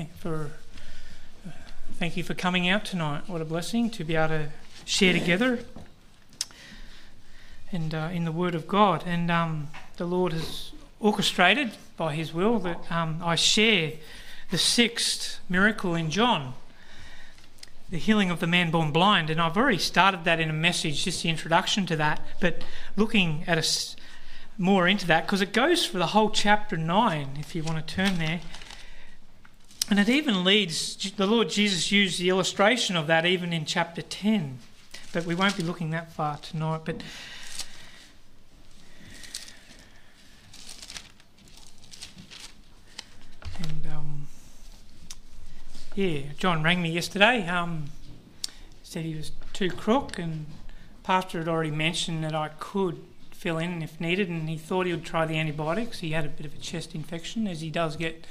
Thank for uh, thank you for coming out tonight. What a blessing to be able to share together and uh, in the Word of God. And um, the Lord has orchestrated by His will that um, I share the sixth miracle in John, the healing of the man born blind. And I've already started that in a message, just the introduction to that. But looking at us more into that, because it goes for the whole chapter nine, if you want to turn there. And it even leads, the Lord Jesus used the illustration of that even in chapter 10. But we won't be looking that far tonight. But and um, yeah, John rang me yesterday. Um, said he was too crook, and Pastor had already mentioned that I could fill in if needed, and he thought he would try the antibiotics. He had a bit of a chest infection, as he does get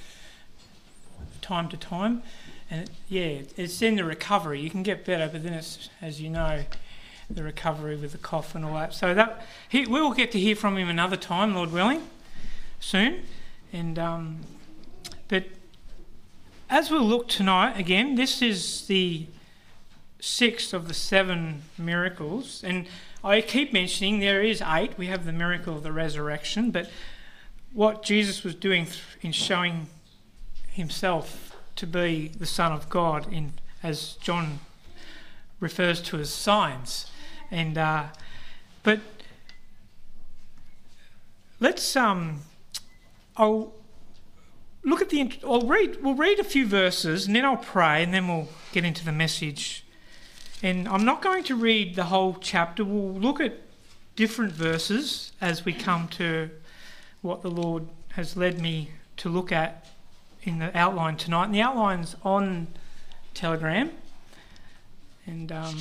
time to time. And it, yeah, it's in the recovery. You can get better, but then it's, as you know, the recovery with the cough and all that. So that he, we will get to hear from him another time, Lord willing, soon. And um, but as we'll look tonight again, this is the sixth of the seven miracles, and I keep mentioning there is eight. We have the miracle of the resurrection, but what Jesus was doing in showing himself to be the Son of God, in as John refers to as signs, and uh, but let's um, I'll look at the. I'll read. We'll read a few verses, and then I'll pray, and then we'll get into the message. And I'm not going to read the whole chapter. We'll look at different verses as we come to what the Lord has led me to look at in the outline tonight. And the outline's on Telegram. And um,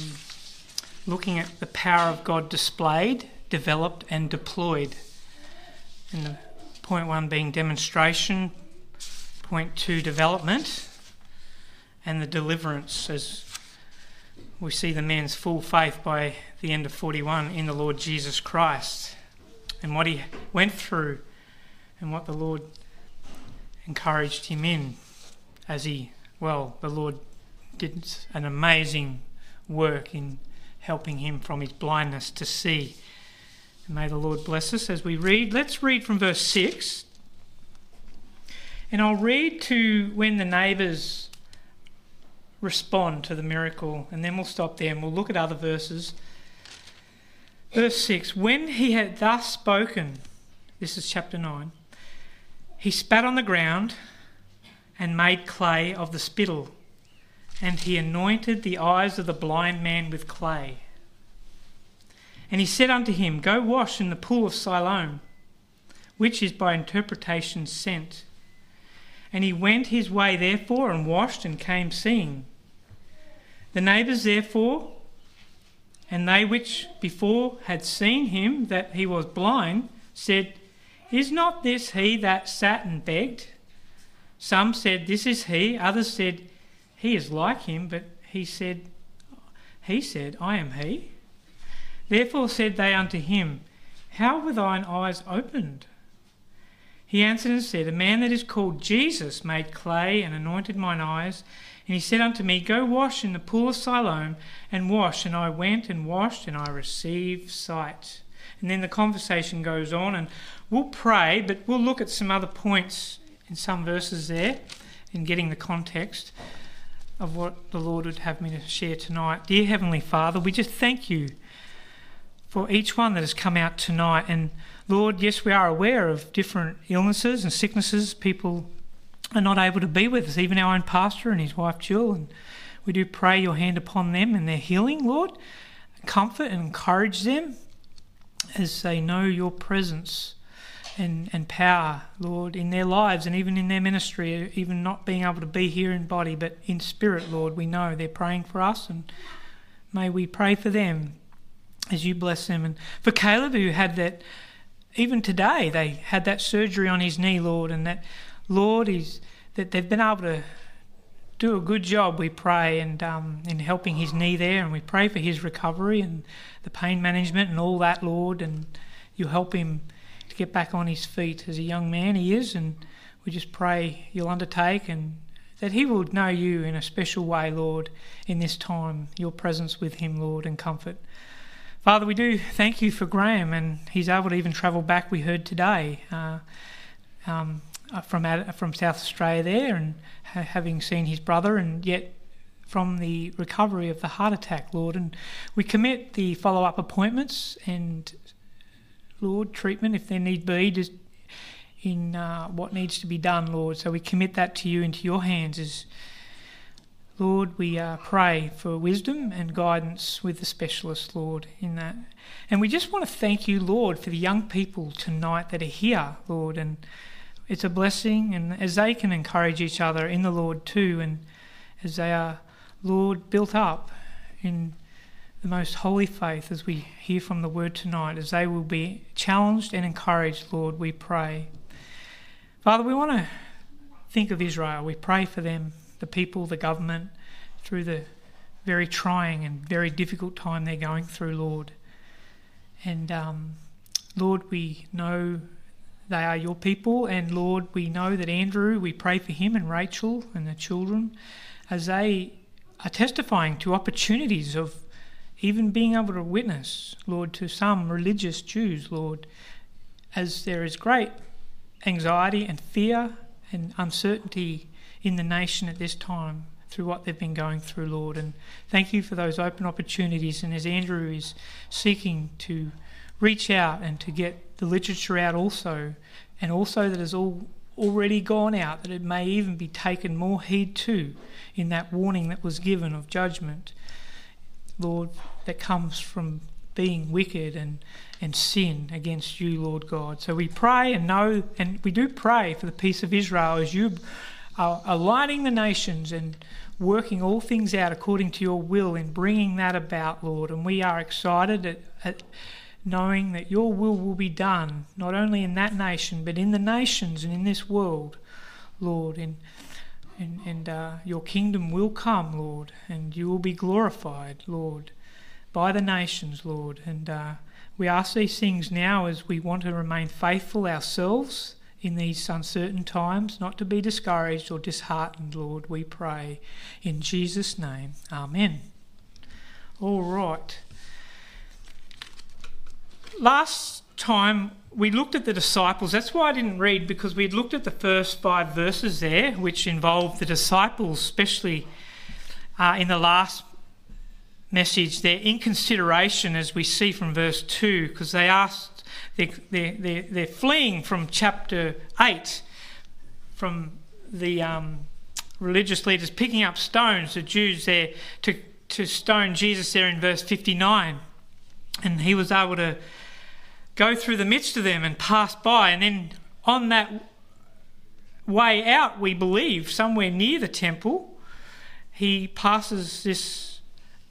looking at the power of God displayed, developed, and deployed. And the point one being demonstration, point two, development, and the deliverance as we see the man's full faith by the end of 41 in the Lord Jesus Christ and what he went through and what the Lord encouraged him in as he, well, the Lord did an amazing work in helping him from his blindness to see. And may the Lord bless us as we read. Let's read from verse 6. And I'll read to when the neighbours respond to the miracle, and then we'll stop there and we'll look at other verses. Verse 6 When he had thus spoken, this is chapter 9, he spat on the ground and made clay of the spittle, and he anointed the eyes of the blind man with clay. And he said unto him, Go wash in the pool of Siloam, which is by interpretation sent. And he went his way therefore and washed and came seeing. The neighbours therefore, and they which before had seen him that he was blind, said, is not this he that sat and begged? Some said, This is he. Others said, He is like him. But he said, He said, I am he. Therefore said they unto him, How were thine eyes opened? He answered and said, A man that is called Jesus made clay and anointed mine eyes. And he said unto me, Go wash in the pool of Siloam, and wash. And I went and washed, and I received sight. And then the conversation goes on, and we'll pray, but we'll look at some other points in some verses there in getting the context of what the Lord would have me to share tonight. Dear Heavenly Father, we just thank you for each one that has come out tonight. And Lord, yes, we are aware of different illnesses and sicknesses. People are not able to be with us, even our own pastor and his wife Jill. And we do pray your hand upon them and their healing, Lord. Comfort and encourage them as they know your presence and, and power, Lord, in their lives and even in their ministry, even not being able to be here in body, but in spirit, Lord. We know they're praying for us, and may we pray for them as you bless them. And for Caleb, who had that, even today, they had that surgery on his knee, Lord, and that, Lord, is that they've been able to do a good job, we pray, and um, in helping his knee there, and we pray for his recovery and the pain management and all that, Lord, and you'll help him to get back on his feet as a young man he is, and we just pray you'll undertake and that he will know you in a special way, Lord, in this time, your presence with him, Lord, and comfort. Father, we do thank you for Graham, and he's able to even travel back, we heard today, uh, um, uh, from, from South Australia there, and ha- having seen his brother, and yet from the recovery of the heart attack, Lord. And we commit the follow up appointments and, Lord, treatment if there need be, just in uh, what needs to be done, Lord. So we commit that to you into your hands as Lord, we uh, pray for wisdom and guidance with the specialist, Lord, in that. And we just want to thank you, Lord, for the young people tonight that are here, Lord. And it's a blessing, and as they can encourage each other in the Lord too, and as they are, Lord, built up in the most holy faith as we hear from the word tonight, as they will be challenged and encouraged, Lord, we pray. Father, we want to think of Israel. We pray for them the people, the government, through the very trying and very difficult time they're going through, Lord. And um, Lord, we know they are your people, and Lord, we know that Andrew, we pray for him and Rachel and the children as they are testifying to opportunities of even being able to witness, Lord, to some religious Jews, Lord, as there is great anxiety and fear and uncertainty in the nation at this time through what they've been going through, Lord. And thank you for those open opportunities. And as Andrew is seeking to reach out and to get the literature out also, and also that has all already gone out, that it may even be taken more heed to in that warning that was given of judgment, Lord, that comes from being wicked and, and sin against you, Lord God. So we pray and know, and we do pray for the peace of Israel as you are aligning the nations and working all things out according to your will in bringing that about, Lord. And we are excited at, at knowing that your will will be done, not only in that nation, but in the nations and in this world, Lord. And, and, and uh, your kingdom will come, Lord, and you will be glorified, Lord, by the nations, Lord. And uh, we ask these things now as we want to remain faithful ourselves in these uncertain times, not to be discouraged or disheartened, Lord, we pray. In Jesus' name, Amen. All right. Last time we looked at the disciples. That's why I didn't read, because we looked at the first five verses there, which involved the disciples, especially uh, in the last message, their inconsideration, as we see from verse 2, because they asked they're, they're, they're, fleeing from chapter 8, from the um, religious leaders picking up stones, the Jews there, to, to stone Jesus there in verse 59. And he was able to go through the midst of them and pass by. And then on that way out, we believe, somewhere near the temple, he passes this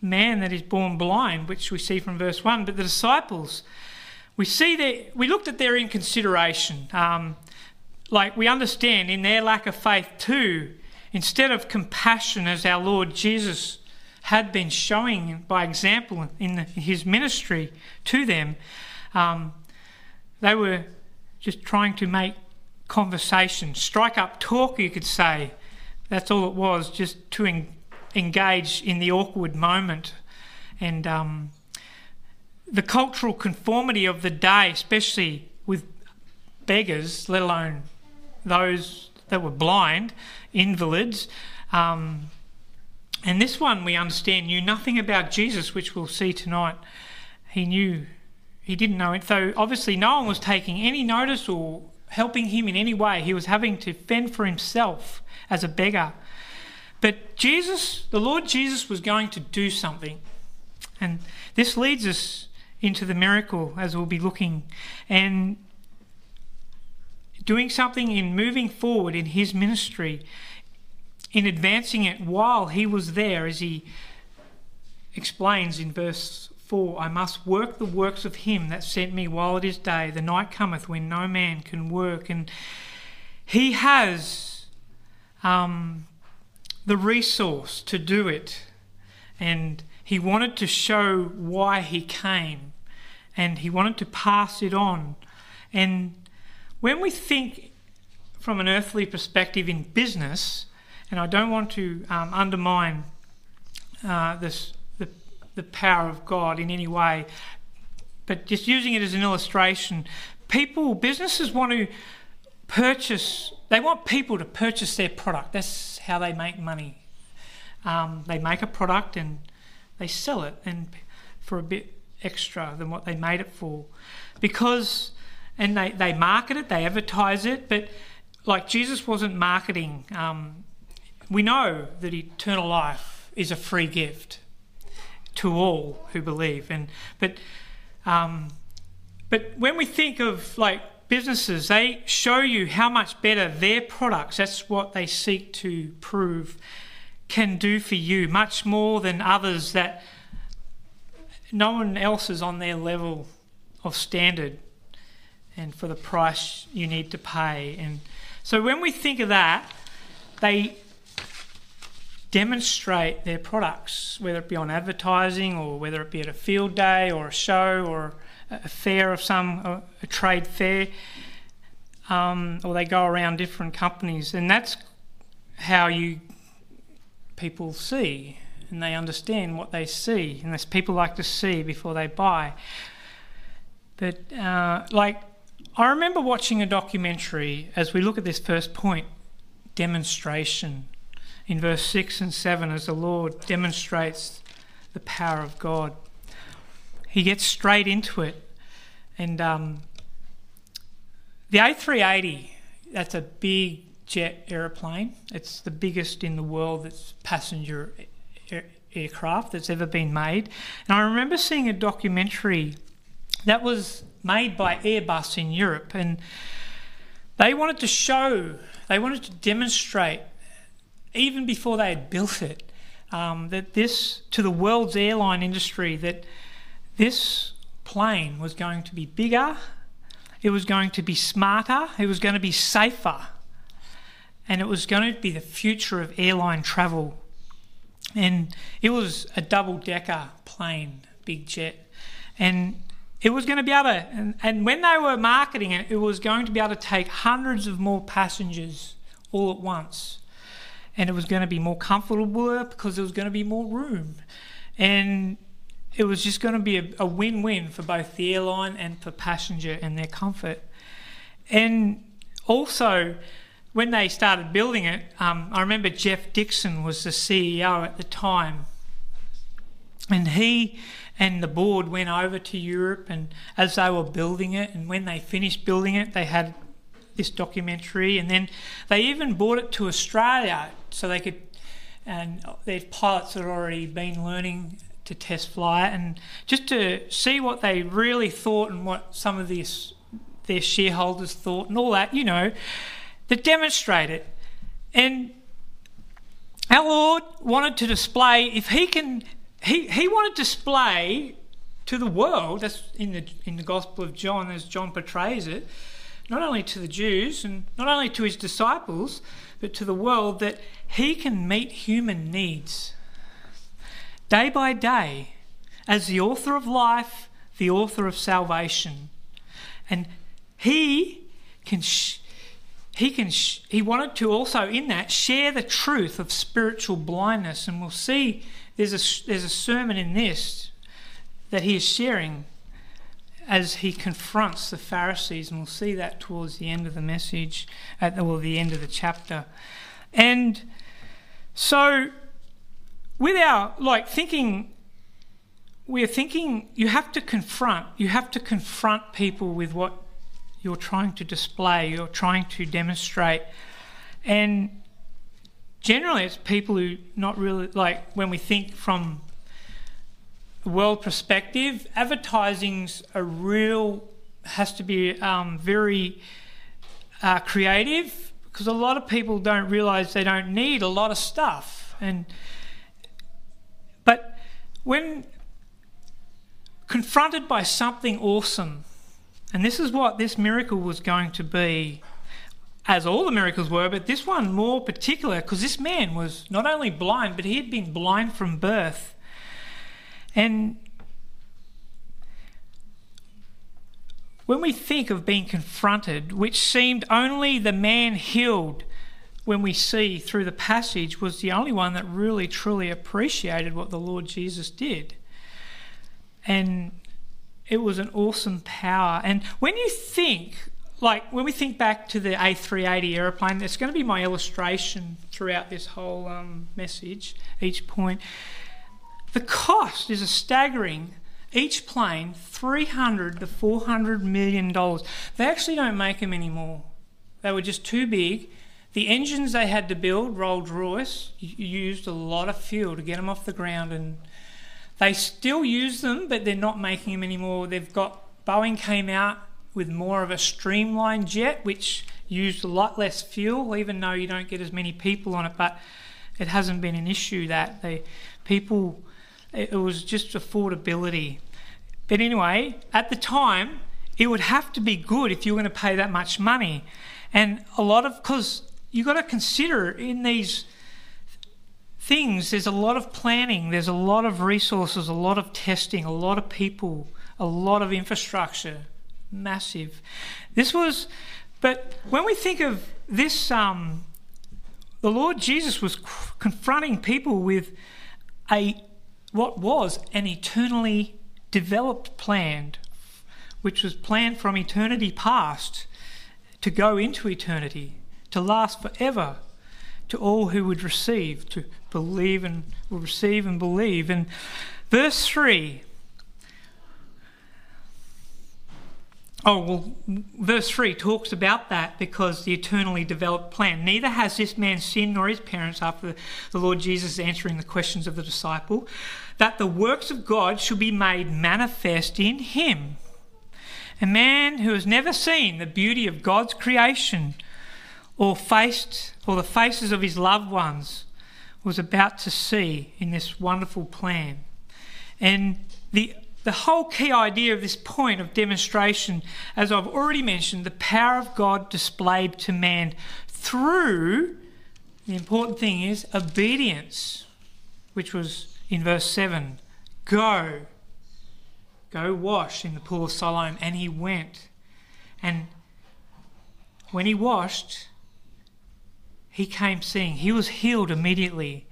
man that is born blind, which we see from verse 1. But the disciples, we see that we looked at their inconsideration. Um, like we understand in their lack of faith too, instead of compassion as our Lord Jesus had been showing by example in, the, in his ministry to them, um, they were just trying to make conversation, strike up talk, you could say. That's all it was, just to en- engage in the awkward moment. And um, the cultural conformity of the day, especially with beggars, let alone those that were blind, invalids. Um, and this one, we understand, knew nothing about Jesus, which we'll see tonight. He knew, he didn't know it. So obviously, no one was taking any notice or helping him in any way. He was having to fend for himself as a beggar. But Jesus, the Lord Jesus, was going to do something. And this leads us into the miracle as we'll be looking and doing something in moving forward in his ministry, in advancing it while he was there, as he explains in verse 4 I must work the works of him that sent me while it is day. The night cometh when no man can work. And he has um, the resource to do it. And he wanted to show why he came and he wanted to pass it on. And when we think from an earthly perspective in business, and I don't want to um, undermine uh, this, the, power of God in any way, but just using it as an illustration, people, businesses want to purchase, they want people to purchase their product. That's how they make money. Um, they make a product and they sell it and for a bit extra than what they made it for. Because, and they, they market it, they advertise it, but like Jesus wasn't marketing. Um, we know that eternal life is a free gift to all who believe. And but um, but when we think of like businesses, they show you how much better their products, that's what they seek to prove, can do for you, much more than others that no one else is on their level of standard and for the price you need to pay. And so when we think of that, they demonstrate their products, whether it be on advertising or whether it be at a field day or a show or a fair of some, a trade fair, um, or they go around different companies, and that's how you people see and they understand what they see, and as people like to see before they buy. But uh, like, I remember watching a documentary as we look at this first point, demonstration in verse 6 and 7 as the Lord demonstrates the power of God. He gets straight into it. And um, the A380, that's a big jet aeroplane. It's the biggest in the world that's passenger air- aircraft that's ever been made. And I remember seeing a documentary that was made by Airbus in Europe. And they wanted to show, they wanted to demonstrate even before they had built it, um, that this, to the world's airline industry, that this plane was going to be bigger, it was going to be smarter, it was going to be safer, and it was going to be the future of airline travel. And it was a double decker plane, big jet. And it was going to be able to, and, and when they were marketing it, it was going to be able to take hundreds of more passengers all at once and it was going to be more comfortable because there was going to be more room. And it was just going to be a, a win win for both the airline and for passenger and their comfort. And also, when they started building it, um, I remember Geoff Dixon was the CEO at the time. And he and the board went over to Europe, and as they were building it, and when they finished building it, they had this documentary, and then they even brought it to Australia so they could. And their pilots had already been learning to test fly it, and just to see what they really thought and what some of this, their shareholders thought, and all that, you know, that demonstrate it. And our Lord wanted to display if He can, He He wanted to display to the world. That's in the in the Gospel of John, as John portrays it not only to the Jews and not only to his disciples, but to the world that he can meet human needs day by day as the author of life, the author of salvation. And he can. Sh- he can sh- he wanted to also in that share the truth of spiritual blindness and we'll see there's a there's a sermon in this that he is sharing as he confronts the Pharisees, and we'll see that towards the end of the message, at the, well, the end of the chapter. And so, with our, like, thinking, we're thinking you have to confront, you have to confront people with what you're trying to display, you're trying to demonstrate. And generally, it's people who not really, like, when we think from world perspective, advertising's a real has to be um, very uh, creative because a lot of people don't realize they don't need a lot of stuff. And but when confronted by something awesome and this is what this miracle was going to be as all the miracles were but this one more particular because this man was not only blind but he had been blind from birth and when we think of being confronted, which seemed only the man healed when we see through the passage, was the only one that really truly appreciated what the Lord Jesus did. And it was an awesome power. And when you think, like when we think back to the A380 aeroplane, it's going to be my illustration throughout this whole um, message, each point. The cost is a staggering. Each plane, 300 to 400 million dollars. They actually don't make them anymore. They were just too big. The engines they had to build, Rolls Royce, used a lot of fuel to get them off the ground and they still use them, but they're not making them anymore. They've got Boeing came out with more of a streamlined jet, which used a lot less fuel, even though you don't get as many people on it. But it hasn't been an issue that they people. It was just affordability. But anyway, at the time, it would have to be good if you were going to pay that much money, and a lot of because you got to consider in these things, there's a lot of planning, there's a lot of resources, a lot of testing, a lot of people, a lot of infrastructure. Massive. This was, but when we think of this, um, the Lord Jesus was confronting people with a what was an eternally developed plan, which was planned from eternity past to go into eternity, to last forever to all who would receive, to believe and will receive and believe. And verse 3. Oh, well, verse 3 talks about that because the eternally developed plan. Neither has this man sinned nor his parents after the Lord Jesus answering the questions of the disciple, that the works of God should be made manifest in him. A man who has never seen the beauty of God's creation or faced or the faces of his loved ones was about to see in this wonderful plan. And the the whole key idea of this point of demonstration, as I've already mentioned, the power of God displayed to man through the important thing is obedience, which was in verse 7. Go, go wash in the pool of Siloam. And he went. And when he washed, he came seeing. He was healed immediately.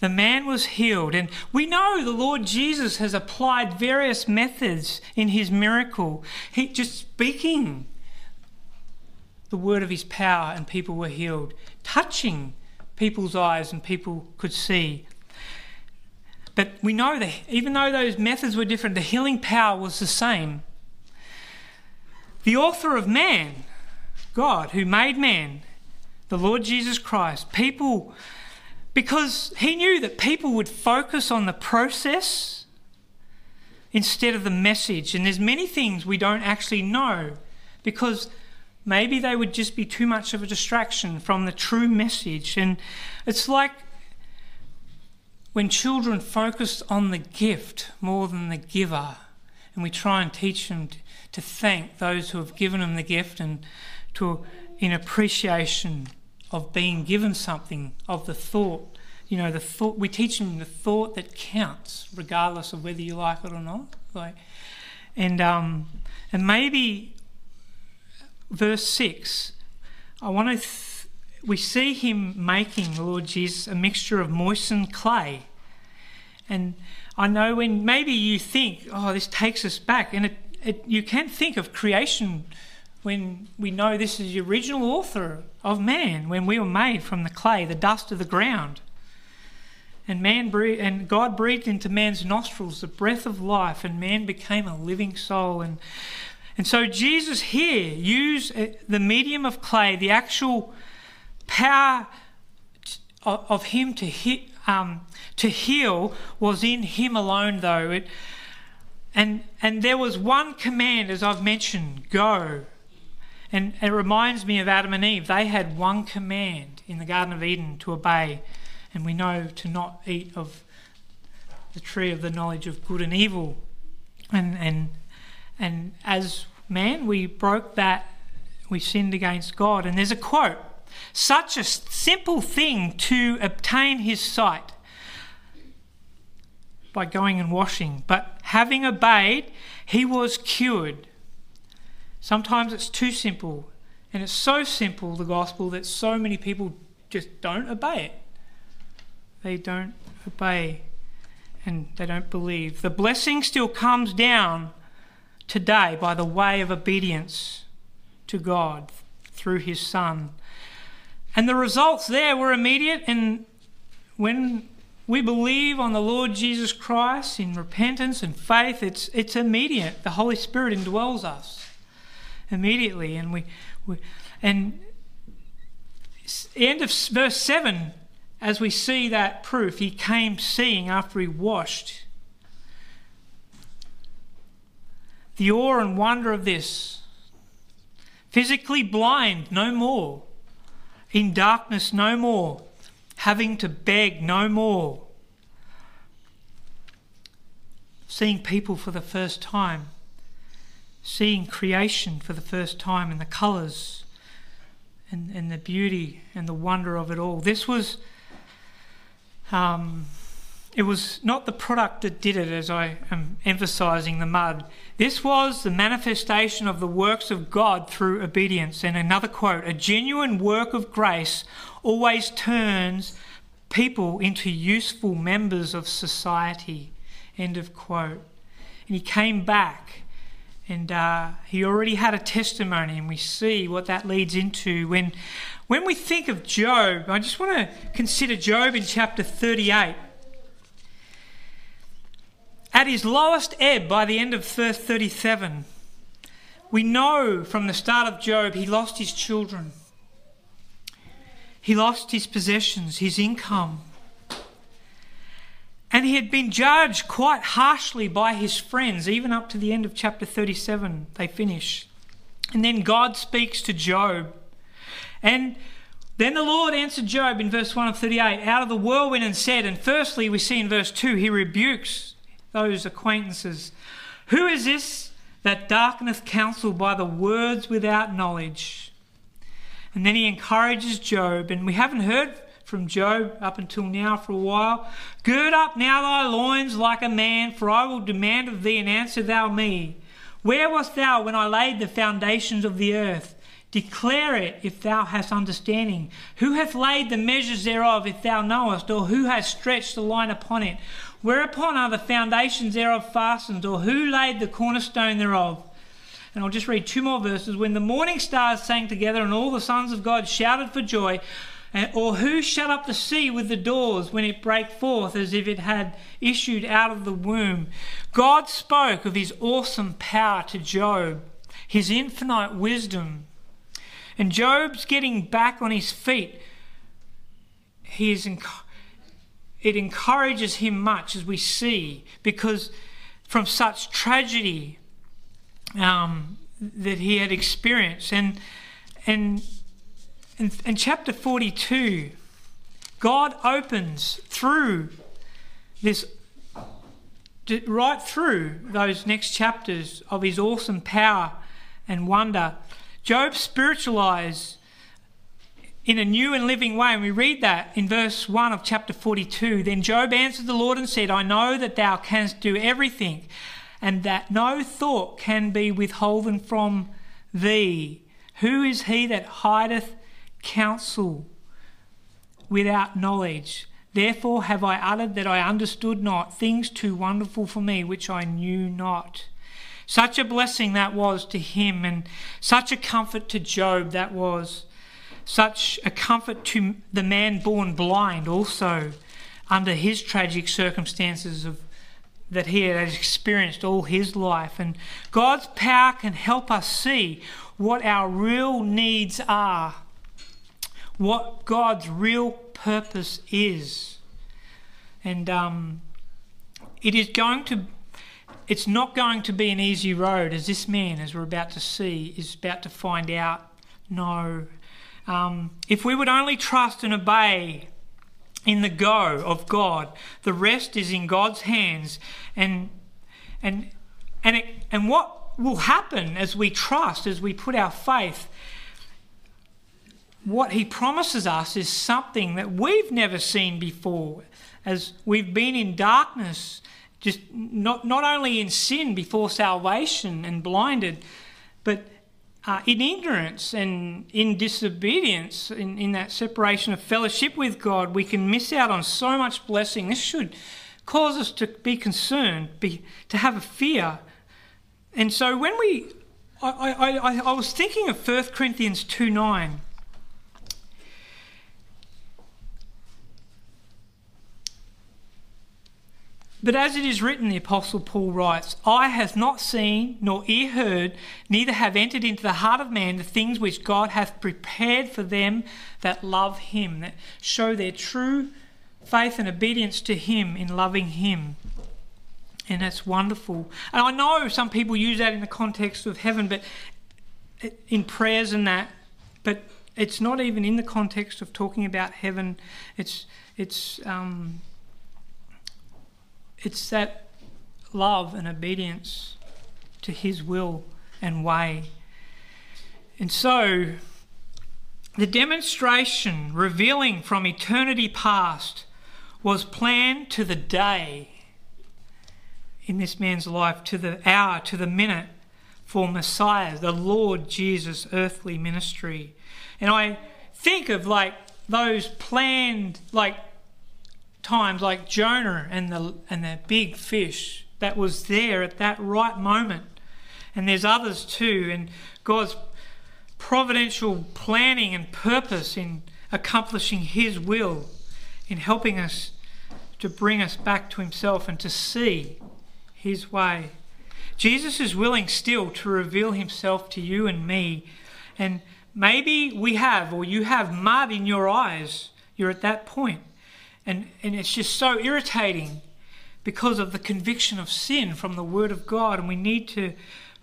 The man was healed. And we know the Lord Jesus has applied various methods in his miracle. He just speaking the word of his power, and people were healed. Touching people's eyes, and people could see. But we know that even though those methods were different, the healing power was the same. The author of man, God, who made man, the Lord Jesus Christ, people, because he knew that people would focus on the process instead of the message. And there's many things we don't actually know because maybe they would just be too much of a distraction from the true message. And it's like when children focus on the gift more than the giver, and we try and teach them to thank those who have given them the gift and to in appreciation of being given something, of the thought. You know, the thought we teach them the thought that counts, regardless of whether you like it or not. Like, and um, and maybe verse six, I want to. Th- we see him making the Lord Jesus a mixture of moistened clay, and I know when maybe you think, oh, this takes us back, and it, it you can think of creation when we know this is the original author of man, when we were made from the clay, the dust of the ground. And man and God breathed into man's nostrils the breath of life, and man became a living soul. And and so Jesus here used uh, the medium of clay, the actual power of him to um, to heal was in him alone, though. It, and and there was one command, as I've mentioned: go. And it reminds me of Adam and Eve. They had one command in the Garden of Eden to obey, and we know to not eat of the tree of the knowledge of good and evil. And and and as man, we broke that. We sinned against God. And there's a quote: "Such a simple thing to obtain His sight." By going and washing, but having obeyed, he was cured. Sometimes it's too simple And it's so simple, the gospel, that so many people just don't obey it. They don't obey and they don't believe. The blessing still comes down today by the way of obedience to God through His Son. And the results there were immediate. And when we believe on the Lord Jesus Christ in repentance and faith, it's, it's immediate. The Holy Spirit indwells us immediately. And we, we and end of verse 7, as we see that proof, he came seeing after he washed. The awe and wonder of this. Physically blind, no more. In darkness, no more. Having to beg, no more. Seeing people for the first time. Seeing creation for the first time and the colours and, and the beauty and the wonder of it all. This was, um, it was not the product that did it, as I am emphasizing the mud. This was the manifestation of the works of God through obedience. And another quote a genuine work of grace always turns people into useful members of society. End of quote. And he came back and uh, he already had a testimony, and we see what that leads into. When, when we think of Job, I just want to consider Job in chapter 38. At his lowest ebb by the end of verse 37, we know from the start of Job he lost his children, he lost his possessions, his income. And he had been judged quite harshly by his friends, even up to the end of chapter 37, they finish. And then God speaks to Job. And then the Lord answered Job in verse 1 of 38 out of the whirlwind and said, and firstly, we see in verse 2, he rebukes those acquaintances. Who is this that darkeneth counsel by the words without knowledge? And then he encourages Job, and we haven't heard from Job up until now for a while. Gird up now thy loins like a man, for I will demand of thee, and answer thou me. Where wast thou when I laid the foundations of the earth? Declare it if thou hast understanding. Who hath laid the measures thereof if thou knowest, or who hath stretched the line upon it? Whereupon are the foundations thereof fastened, or who laid the cornerstone thereof? And I'll just read two more verses. When the morning stars sang together and all the sons of God shouted for joy, or who shut up the sea with the doors when it brake forth as if it had issued out of the womb? God spoke of his awesome power to Job, his infinite wisdom. And Job's getting back on his feet. He is it encourages him much as we see, because from such tragedy um, that he had experienced, and and in, in chapter 42, God opens through this, right through those next chapters of his awesome power and wonder. Job spiritualized in a new and living way. And we read that in verse 1 of chapter 42. Then Job answered the Lord and said, I know that thou canst do everything, and that no thought can be withholden from thee. Who is he that hideth counsel without knowledge. Therefore have I uttered that I understood not things too wonderful for me which I knew not. Such a blessing that was to him, and such a comfort to Job that was. Such a comfort to the man born blind also under his tragic circumstances of that he had experienced all his life. And God's power can help us see what our real needs are what God's real purpose is. And um, it is going to, it's not going to be an easy road, as this man, as we're about to see, is about to find out. No. Um, if we would only trust and obey in the go of God, the rest is in God's hands. And, and, and, it, and what will happen as we trust, as we put our faith what he promises us is something that we've never seen before, as we've been in darkness, just not, not only in sin before salvation and blinded, but uh, in ignorance and in disobedience, in, in that separation of fellowship with God, we can miss out on so much blessing. This should cause us to be concerned, be, to have a fear. And so when we, I, I, I, I was thinking of 1 Corinthians 2 9. But as it is written, the Apostle Paul writes, Eye hath not seen, nor ear heard, neither have entered into the heart of man the things which God hath prepared for them that love him, that show their true faith and obedience to him in loving him. And that's wonderful. And I know some people use that in the context of heaven, but in prayers and that, but it's not even in the context of talking about heaven. It's it's um, it's that love and obedience to His will and way. And so, the demonstration revealing from eternity past was planned to the day in this man's life, to the hour, to the minute for Messiah, the Lord Jesus' earthly ministry. And I think of like those planned, like times like Jonah and the and the big fish that was there at that right moment. And there's others too, and God's providential planning and purpose in accomplishing His will, in helping us to bring us back to Himself and to see His way. Jesus is willing still to reveal Himself to you and me. And maybe we have, or you have mud in your eyes. You're at that point. And, and it's just so irritating because of the conviction of sin from the Word of God. And we need to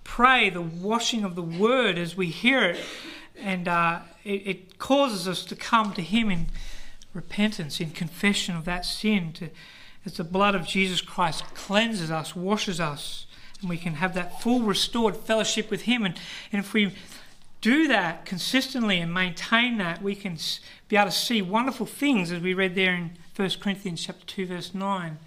pray the washing of the Word as we hear it. And uh, it, it, causes us to come to Him in repentance, in confession of that sin, to, as the blood of Jesus Christ cleanses us, washes us, and we can have that full restored fellowship with Him. And, and if we do that consistently and maintain that, we can be able to see wonderful things as we read there in 1 Corinthians chapter 2 verse 9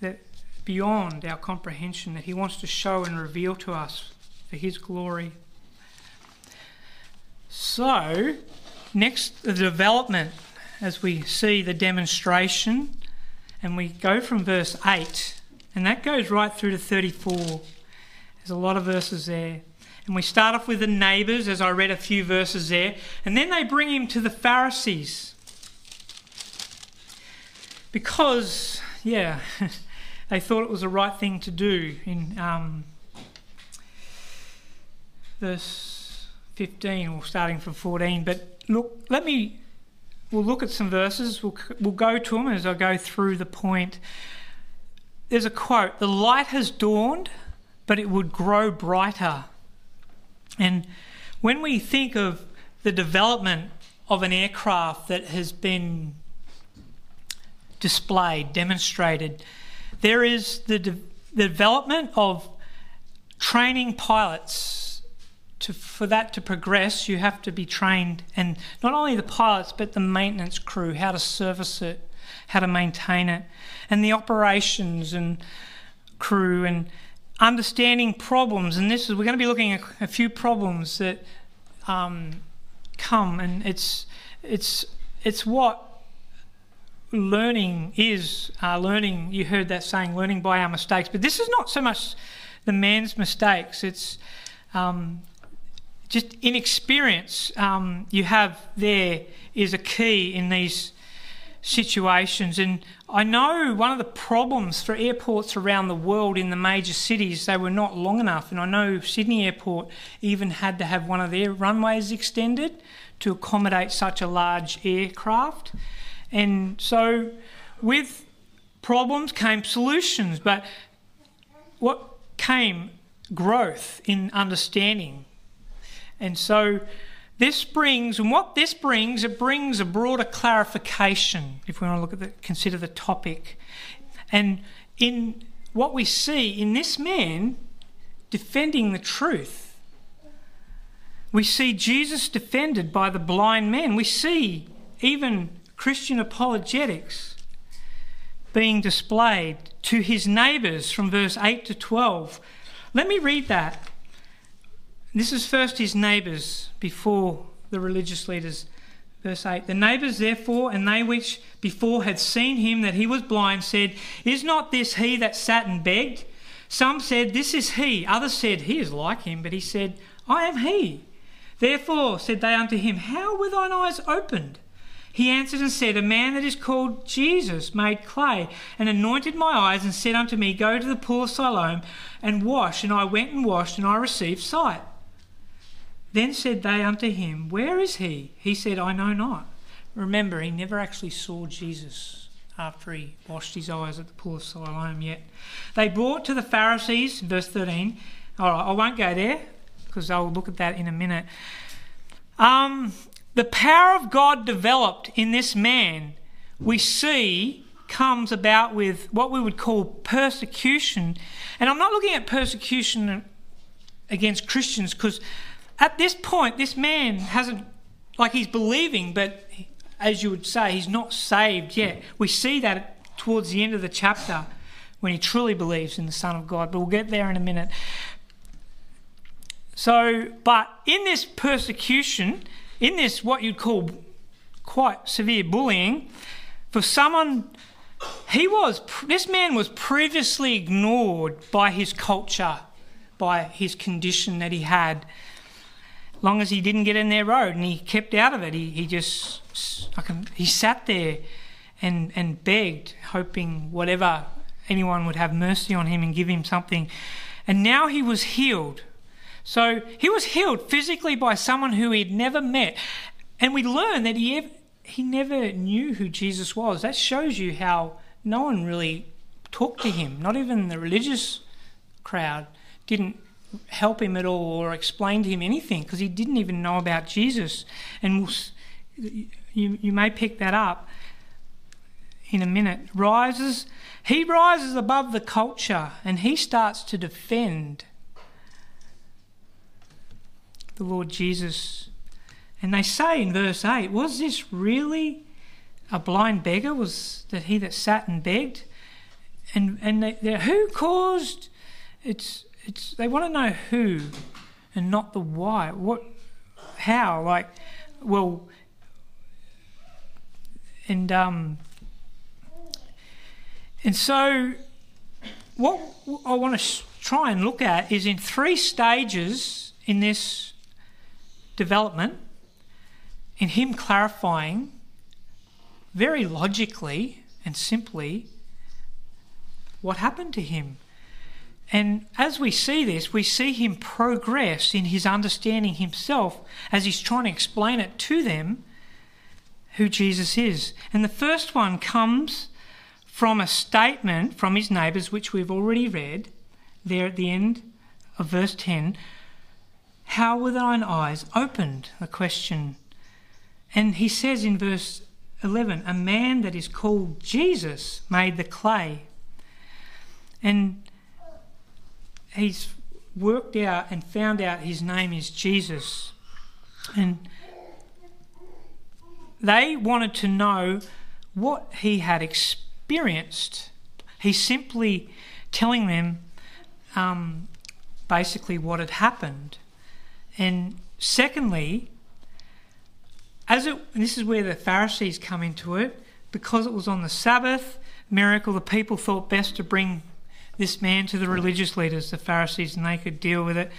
that beyond our comprehension that he wants to show and reveal to us for his glory. So, next the development as we see the demonstration and we go from verse 8 and that goes right through to 34. There's a lot of verses there. And we start off with the neighbours, as I read a few verses there, and then they bring him to the Pharisees. Because, yeah, they thought it was the right thing to do in um, verse 15, or starting from 14. But look, let me, we'll look at some verses, we'll, we'll go to them as I go through the point. There's a quote The light has dawned, but it would grow brighter. And when we think of the development of an aircraft that has been displayed, demonstrated, there is the, de- the development of training pilots. To, for that to progress, you have to be trained, and not only the pilots, but the maintenance crew, how to service it, how to maintain it, and the operations and crew, and understanding problems, and this is we're going to be looking at a few problems that um, come, and it's it's it's what learning is. Uh, learning, you heard that saying, learning by our mistakes, but this is not so much the man's mistakes. It's um, just inexperience um, you have there is a key in these situations. And I know one of the problems for airports around the world in the major cities, they were not long enough. And I know Sydney Airport even had to have one of their runways extended to accommodate such a large aircraft. And so with problems came solutions, but what came growth in understanding. And so this brings, and what this brings, it brings a broader clarification, if we want to look at the, consider the topic. And in what we see in this man defending the truth, we see Jesus defended by the blind man. We see even Christian apologetics being displayed to his neighbours from verse 8 to 12. Let me read that This is first his neighbours before the religious leaders. Verse 8 The neighbours, therefore, and they which before had seen him that he was blind, said, Is not this he that sat and begged? Some said, This is he. Others said, He is like him. But he said, I am he. Therefore said they unto him, How were thine eyes opened? He answered and said, A man that is called Jesus made clay and anointed my eyes and said unto me, Go to the pool of Siloam and wash. And I went and washed, and I received sight. Then said they unto him, Where is he? He said, I know not. Remember, he never actually saw Jesus after he washed his eyes at the pool of Siloam yet. They brought to the Pharisees, verse 13. All right, I won't go there because I'll look at that in a minute. Um, the power of God developed in this man, we see comes about with what we would call persecution. And I'm not looking at persecution against Christians because at this point, this man hasn't, like he's believing, but as you would say, he's not saved yet. We see that towards the end of the chapter when he truly believes in the Son of God, but we'll get there in a minute. So, but in this persecution, in this what you'd call quite severe bullying, for someone, he was, this man was previously ignored by his culture, by his condition that he had long as he didn't get in their road and he kept out of it. He, he just he sat there and and begged, hoping whatever anyone would have mercy on him and give him something. And now he was healed. So he was healed physically by someone who he'd never met. And we learn that he ever, he never knew who Jesus was. That shows you how no one really talked to him. Not even the religious crowd didn't help him at all or explain to him anything because he didn't even know about Jesus. And we'll, you, you may pick that up in a minute. Rises, he rises above the culture and he starts to defend the Lord Jesus. And they say in verse 8, was this really a blind beggar? Was that he that sat and begged? And, and they, they, who caused it's it's they want to know who and not the why. What, how? Like, well, and um, and so what I want to try and look at is in three stages in this development, in him clarifying very logically and simply what happened to him and as we see this, we see him progress in his understanding himself as he's trying to explain it to them who Jesus is. And the first one comes from a statement from his neighbours, which we've already read there at the end of verse 10. How were thine eyes opened? The question. And he says in verse 11, a man that is called Jesus made the clay. And he's worked out and found out his name is Jesus. And they wanted to know what he had experienced. He's simply telling them um, basically what had happened. And secondly, as it, this is where the Pharisees come into it, because it was on the Sabbath miracle, the people thought best to bring this man to the religious leaders, the Pharisees, and they could deal with it.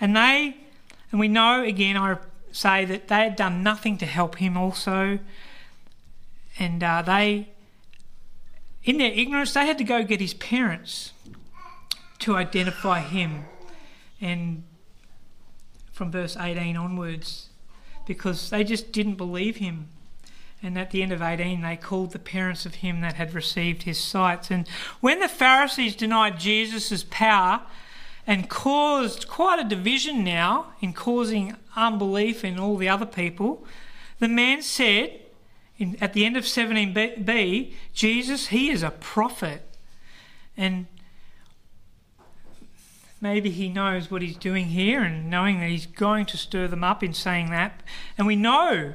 And they, and we know again, I say that they had done nothing to help him also. And uh, they, in their ignorance, they had to go get his parents to identify him. And from verse 18 onwards, because they just didn't believe him. And at the end of 18, they called the parents of him that had received his sight. And when the Pharisees denied Jesus' power and caused quite a division now in causing unbelief in all the other people, the man said in, at the end of 17b, Jesus, he is a prophet. And maybe he knows what he's doing here and knowing that he's going to stir them up in saying that. And we know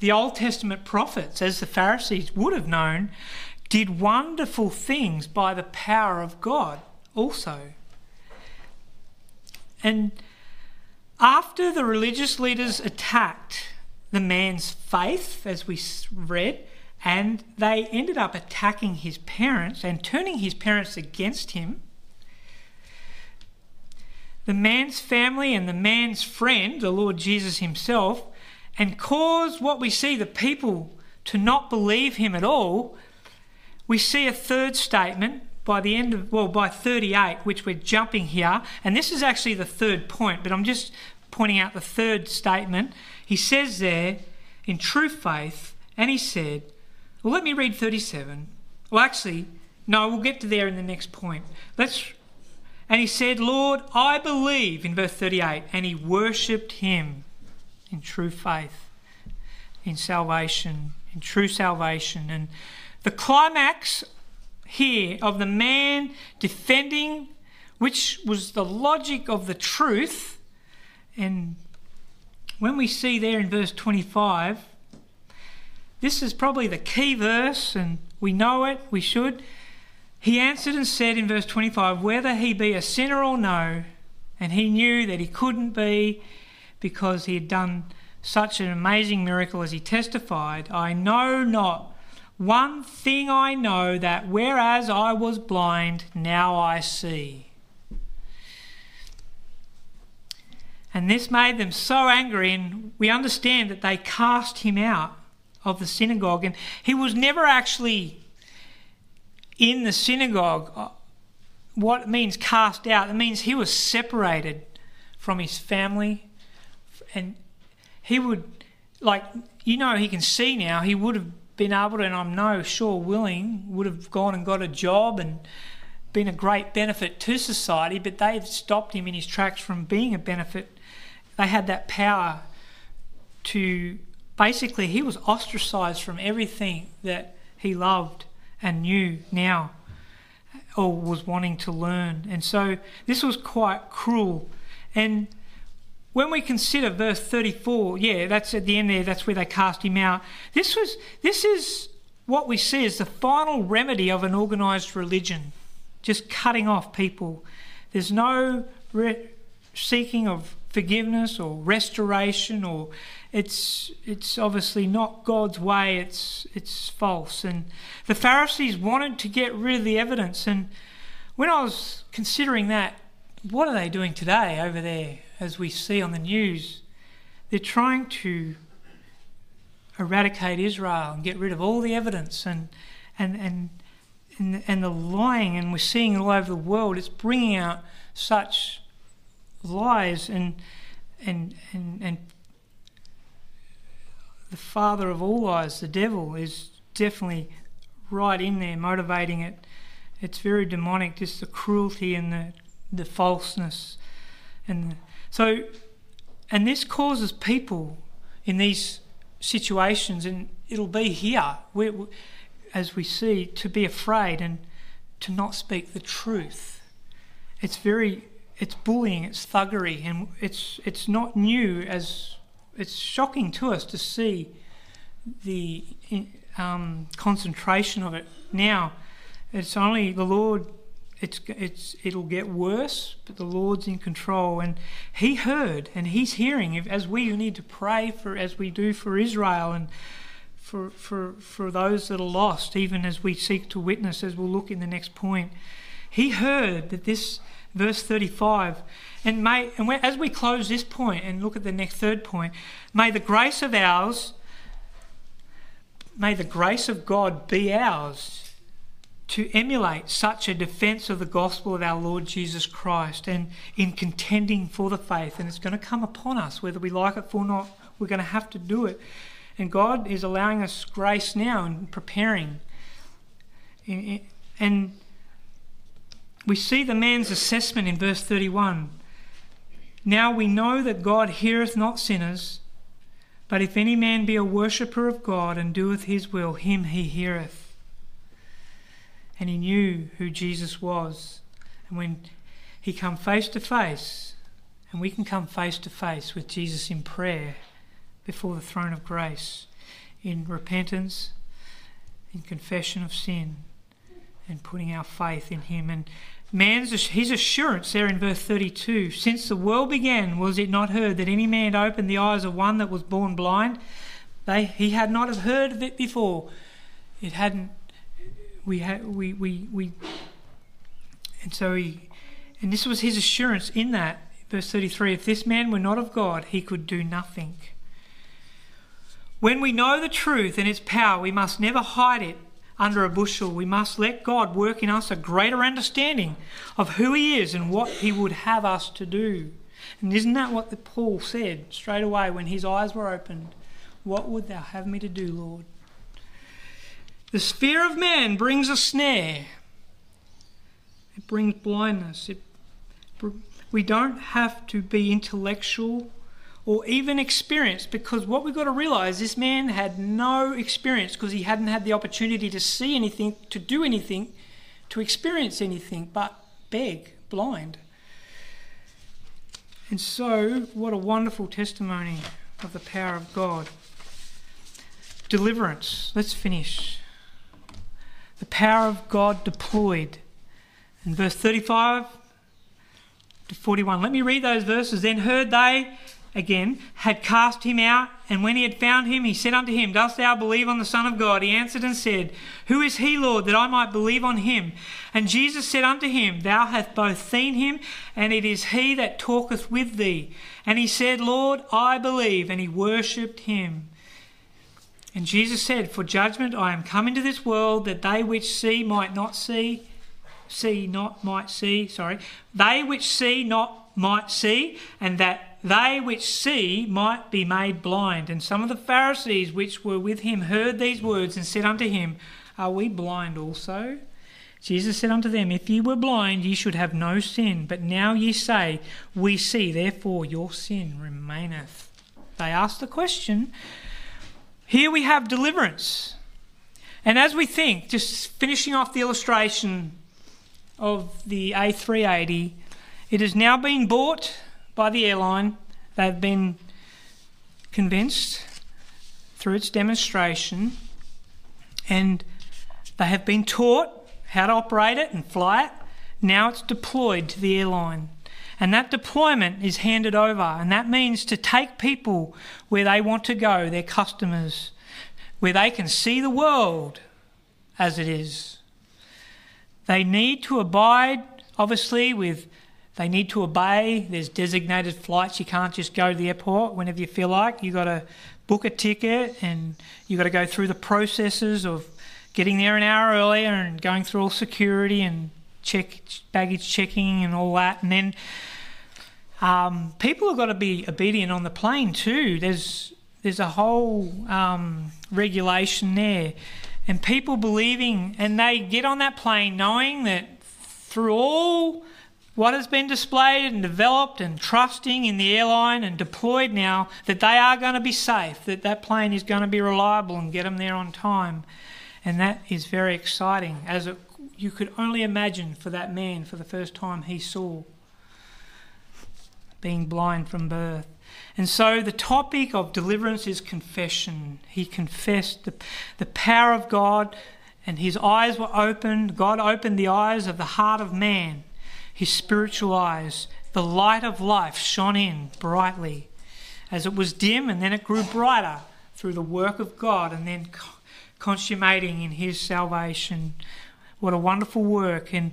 the Old Testament prophets, as the Pharisees would have known, did wonderful things by the power of God also. And after the religious leaders attacked the man's faith, as we read, and they ended up attacking his parents and turning his parents against him. The man's family and the man's friend, the Lord Jesus himself, and cause what we see the people to not believe him at all. We see a third statement by the end of, well, by 38, which we're jumping here, and this is actually the third point, but I'm just pointing out the third statement. He says there, in true faith, and he said, well, let me read 37. Well, actually, no, we'll get to there in the next point. Let's. And he said, Lord, I believe, in verse 38, and he worshipped him in true faith, in salvation, in true salvation. And the climax here of the man defending, which was the logic of the truth, and when we see there in verse 25, this is probably the key verse, and we know it, we should. He answered and said in verse 25, whether he be a sinner or no, and he knew that he couldn't be because he had done such an amazing miracle as he testified, I know not. One thing I know that whereas I was blind, now I see. And this made them so angry, and we understand that they cast him out of the synagogue. And he was never actually in the synagogue. Uh, what it means cast out, it means he was separated from his family. And he would, like, you know, he can see now, he would have been able to, and I'm no sure willing, would have gone and got a job and been a great benefit to society, but they've stopped him in his tracks from being a benefit. They had that power to basically he was ostracized from everything that he loved and knew now or was wanting to learn. And so this was quite cruel. And when we consider verse 34, yeah, that's at the end there, that's where they cast him out. This was this is what we see as the final remedy of an organized religion, just cutting off people. There's no re- seeking of forgiveness or restoration or it's it's obviously not God's way it's it's false. And the Pharisees wanted to get rid of the evidence. And when I was considering that what are they doing today over there as we see on the news? They're trying to eradicate Israel and get rid of all the evidence and and and and, and the lying. And we're seeing it all over the world. It's bringing out such lies and and and and the father of all lies, the devil, is definitely right in there, motivating it. It's very demonic, just the cruelty and the the falseness, and the, so, and this causes people in these situations, and it'll be here, as we see, to be afraid and to not speak the truth. It's very it's bullying, it's thuggery, and it's it's not new. As it's shocking to us to see the um, concentration of it now. It's only the Lord. It's it's it'll get worse, but the Lord's in control, and He heard and He's hearing. As we need to pray for, as we do for Israel and for for for those that are lost, even as we seek to witness, as we'll look in the next point. He heard that this verse 35. And may and as we close this point and look at the next third point, may the grace of ours, may the grace of God be ours to emulate such a defense of the gospel of our Lord Jesus Christ and in contending for the faith. And it's going to come upon us, whether we like it or not, we're going to have to do it. And God is allowing us grace now and preparing. And we see the man's assessment in verse 31. Now we know that God heareth not sinners, but if any man be a worshipper of God and doeth his will, him he heareth. And he knew who Jesus was. And when he come face to face, and we can come face to face with Jesus in prayer before the throne of grace, in repentance, in confession of sin, and putting our faith in Him. And man's his assurance there in verse 32 since the world began was it not heard that any man opened the eyes of one that was born blind? They he had not have heard of it before. It hadn't we had we we we and so he and this was his assurance in that verse 33 if this man were not of god he could do nothing. When we know the truth and its power we must never hide it under a bushel. We must let God work in us a greater understanding of who He is and what He would have us to do. And isn't that what the Paul said straight away when his eyes were opened? What would thou have me to do, Lord? The sphere of man brings a snare. It brings blindness. It, we don't have to be intellectual or even experience because what we've got to realize this man had no experience because he hadn't had the opportunity to see anything, to do anything, to experience anything but beg, blind. And so, what a wonderful testimony of the power of God. Deliverance. Let's finish. The power of God deployed. In verse 35 to 41. Let me read those verses. Then heard they again, had cast him out, and when he had found him, he said unto him, Dost thou believe on the Son of God? He answered and said, Who is he, Lord, that I might believe on him? And Jesus said unto him, Thou hast both seen him, and it is he that talketh with thee. And he said, Lord, I believe. And he worshipped him. And Jesus said, For judgment I am come into this world, that they which see might not see, see not might see, sorry, they which see not might see, and that they which see might be made blind. And some of the Pharisees which were with him heard these words and said unto him, Are we blind also? Jesus said unto them, If ye were blind, ye should have no sin. But now ye say, We see, therefore your sin remaineth. They asked the question. Here we have deliverance. And as we think, just finishing off the illustration of the A380, it has now been bought by the airline. They've been convinced through its demonstration and they have been taught how to operate it and fly it. Now it's deployed to the airline. And that deployment is handed over, and that means to take people where they want to go, their customers, where they can see the world as it is. They need to abide, obviously, with they need to obey. There's designated flights. You can't just go to the airport whenever you feel like. You've got to book a ticket and you've got to go through the processes of getting there an hour earlier and going through all security and check baggage checking and all that. And then um, people have got to be obedient on the plane too. There's there's a whole um, regulation there, and people believing, and they get on that plane knowing that through all what has been displayed and developed and trusting in the airline and deployed now that they are going to be safe, that that plane is going to be reliable and get them there on time. And that is very exciting, as it, you could only imagine for that man for the first time he saw being blind from birth. And so the topic of deliverance is confession. He confessed the, the power of God, and his eyes were opened. God opened the eyes of the heart of man his spiritual eyes, the light of life shone in brightly as it was dim and then it grew brighter through the work of God and then consummating in his salvation. What a wonderful work. And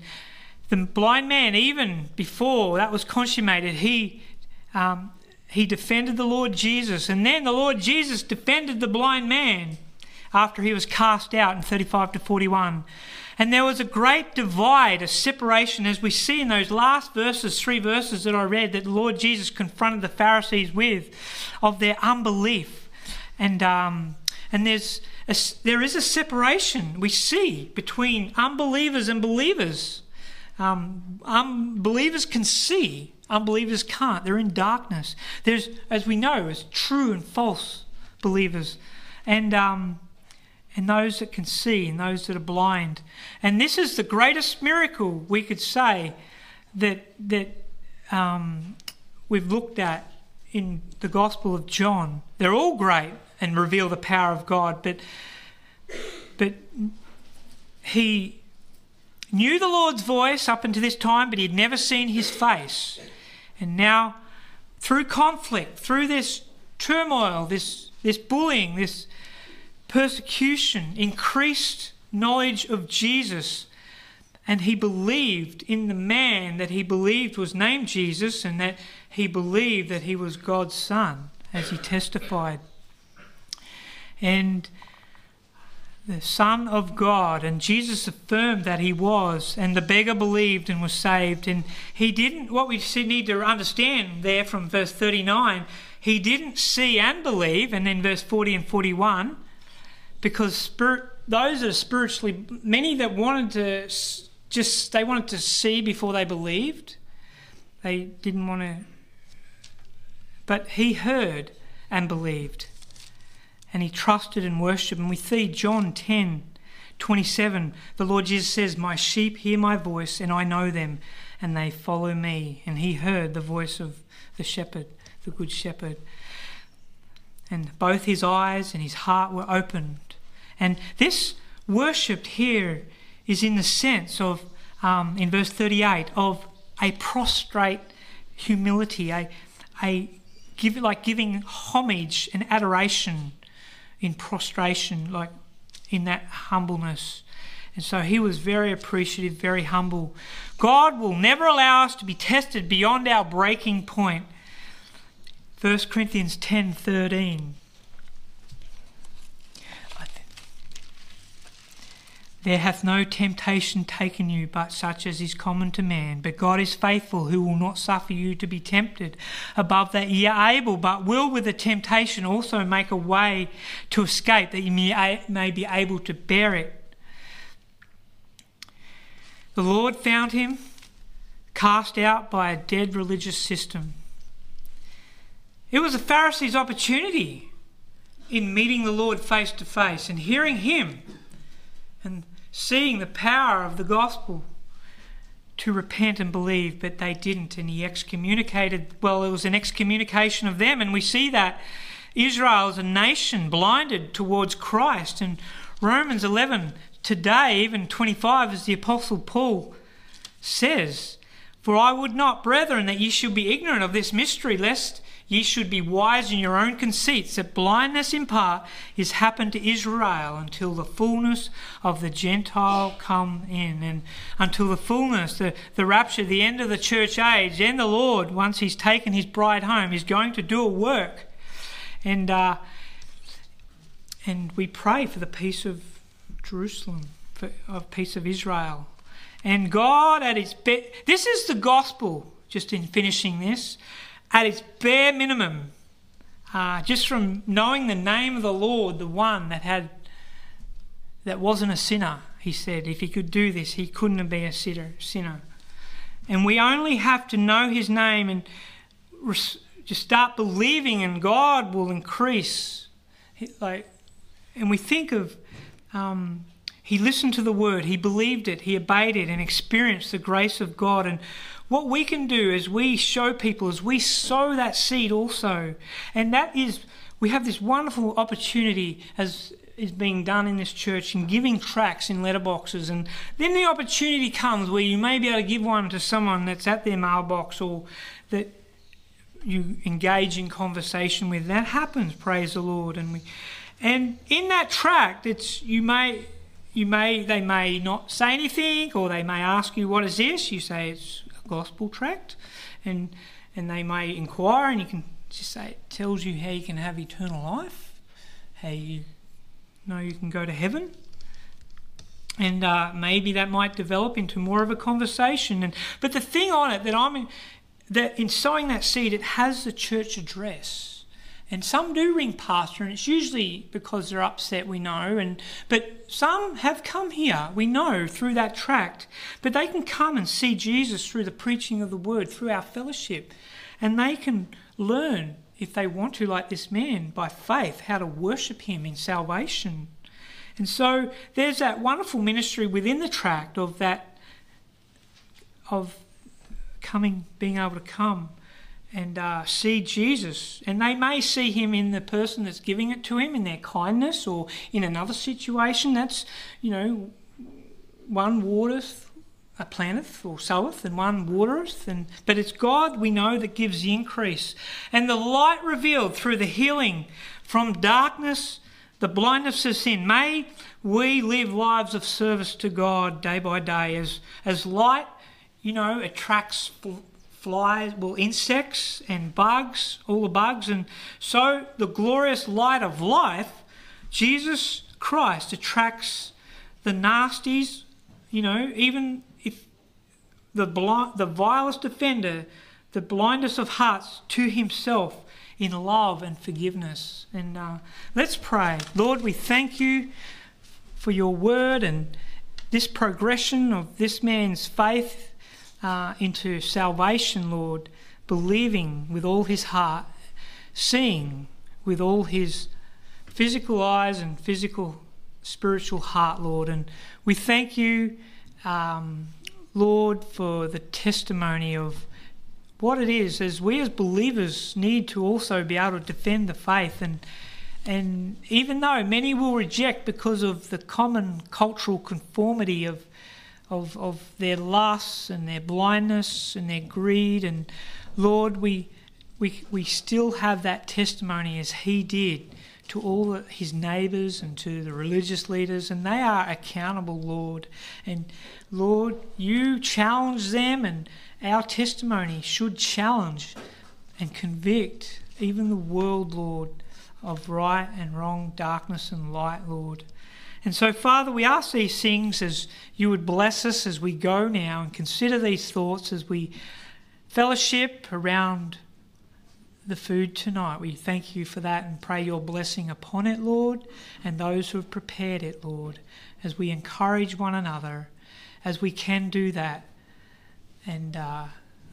the blind man, even before that was consummated, he. Um, he defended the Lord Jesus, and then the Lord Jesus defended the blind man after he was cast out in 35 to 41. And there was a great divide, a separation, as we see in those last verses, three verses that I read, that the Lord Jesus confronted the Pharisees with, of their unbelief. And um, and there's a, there is a separation we see between unbelievers and believers. Um, unbelievers can see, unbelievers can't. They're in darkness. There's, as we know, as true and false believers, and um, and those that can see and those that are blind. And this is the greatest miracle we could say that that um, we've looked at in the Gospel of John. They're all great and reveal the power of God, but but he knew the Lord's voice up until this time, but he'd never seen his face. And now, through conflict, through this turmoil, this, this bullying, this persecution, increased knowledge of Jesus, and he believed in the man that he believed was named Jesus and that he believed that he was God's son, as he testified. And the Son of God, and Jesus affirmed that he was, and the beggar believed and was saved. And he didn't, what we need to understand there from verse 39, he didn't see and believe, and then verse 40 and 41, because spirit, those are spiritually, many that wanted to just, they wanted to see before they believed. They didn't want to, but he heard and believed and he trusted and worshipped. And we see John 10 27, the Lord Jesus says, My sheep hear my voice, and I know them, and they follow me. And he heard the voice of the shepherd, the good shepherd. And both his eyes and his heart were opened. And this worshipped here is in the sense of, um, in verse 38, of a prostrate humility, a, a give, like giving homage and adoration in prostration, like in that humbleness. And so he was very appreciative, very humble. God will never allow us to be tested beyond our breaking point. 1 Corinthians 10:13 There hath no temptation taken you but such as is common to man. But God is faithful, who will not suffer you to be tempted above that ye are able, but will with the temptation also make a way to escape, that ye may be able to bear it. The Lord found him cast out by a dead religious system. It was the Pharisees' opportunity in meeting the Lord face to face and hearing him and seeing the power of the gospel to repent and believe, but they didn't. And he excommunicated, well, it was an excommunication of them. And we see that Israel is a nation blinded towards Christ. And Romans 11, today, even 25, as the Apostle Paul says, For I would not, brethren, that ye should be ignorant of this mystery, lest Ye should be wise in your own conceits, that blindness in part is happened to Israel until the fullness of the Gentile come in, and until the fullness, the, the rapture, the end of the church age, then the Lord, once He's taken His bride home, is going to do a work. And uh, and we pray for the peace of Jerusalem, for of peace of Israel. And God at His best, this is the gospel, just in finishing this at its bare minimum, uh, just from knowing the name of the Lord, the one that had that wasn't a sinner, he said, if he could do this, he couldn't have been a sinner. And we only have to know his name and just start believing, and God will increase. Like, and we think of um, he listened to the word, he believed it, he obeyed it, and experienced the grace of God. And what we can do is we show people is we sow that seed also. And that is, we have this wonderful opportunity as is being done in this church in giving tracts in letterboxes. And then the opportunity comes where you may be able to give one to someone that's at their mailbox or that you engage in conversation with. That happens, praise the Lord. And we, and in that tract, it's you may you may they may not say anything or they may ask you what is this you say it's gospel tract, and and they may inquire, and you can just say it tells you how you can have eternal life, how you know you can go to heaven, and uh, maybe that might develop into more of a conversation. And but the thing on it that I'm in, that in sowing that seed, it has the church address and some do ring pastor, and it's usually because they're upset, we know. And but some have come here, we know, through that tract. But they can come and see Jesus through the preaching of the word, through our fellowship, and they can learn, if they want to, like this man, by faith, how to worship Him in salvation. And so there's that wonderful ministry within the tract of that of coming, being able to come and uh, see Jesus. And they may see him in the person that's giving it to him, in their kindness, or in another situation. That's, you know, one watereth, a planteth or soweth, and one watereth, and but it's God we know that gives the increase. And the light revealed through the healing from darkness, the blindness of sin. May we live lives of service to God day by day as as light, you know, attracts flies, well, insects and bugs, all the bugs, and so the glorious light of life, Jesus Christ attracts the nasties, you know, even if the the vilest offender, the blindest of hearts to himself in love and forgiveness. And uh, let's pray. Lord, we thank you for your word and this progression of this man's faith uh, into salvation, Lord, believing with all his heart, seeing with all his physical eyes and physical spiritual heart, Lord. And we thank you, um, Lord, for the testimony of what it is as we as believers need to also be able to defend the faith and and even though many will reject because of the common cultural conformity of of, of their lusts and their blindness and their greed and Lord we we we still have that testimony as he did to all his neighbours and to the religious leaders, and they are accountable, Lord. And Lord, you challenge them, and our testimony should challenge and convict even the world, Lord, of right and wrong, darkness and light, Lord. And so, Father, we ask these things as you would bless us as we go now and consider these thoughts as we fellowship around the food tonight. We thank you for that and pray your blessing upon it, Lord, and those who have prepared it, Lord, as we encourage one another, as we can do that. And uh,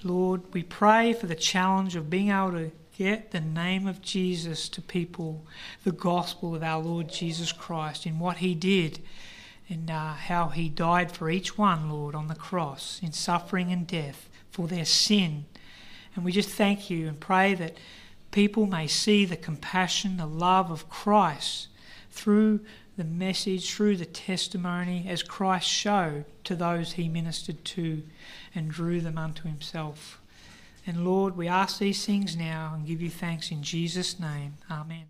Lord, we pray for the challenge of being able to get the name of Jesus to people, the gospel of our Lord Jesus Christ, in what he did and uh, how he died for each one, Lord, on the cross in suffering and death for their sin and we just thank you and pray that people may see the compassion, the love of Christ through the message, through the testimony, as Christ showed to those he ministered to and drew them unto himself. And Lord, we ask these things now and give you thanks in Jesus' name. Amen.